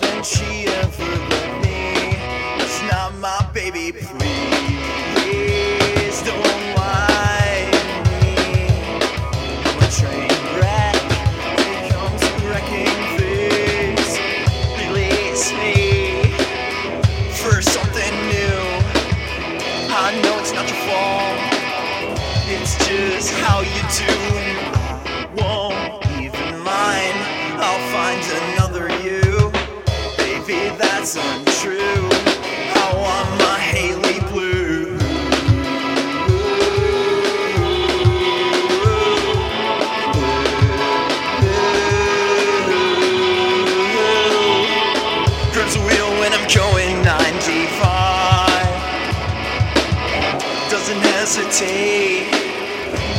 than she ever loved me. That's not my baby, please it's not your fault. It's just how you do. Won't even mind. I'll find another you. Baby, that's untrue. I want my Haley Blue. Grips the wheel when I'm going 95 doesn't hesitate.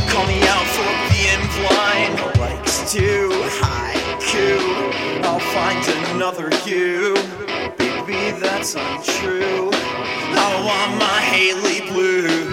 Call me out for being blind. Likes to haiku. I'll find another you. Baby, that's untrue. Oh, I want my Haley Blue.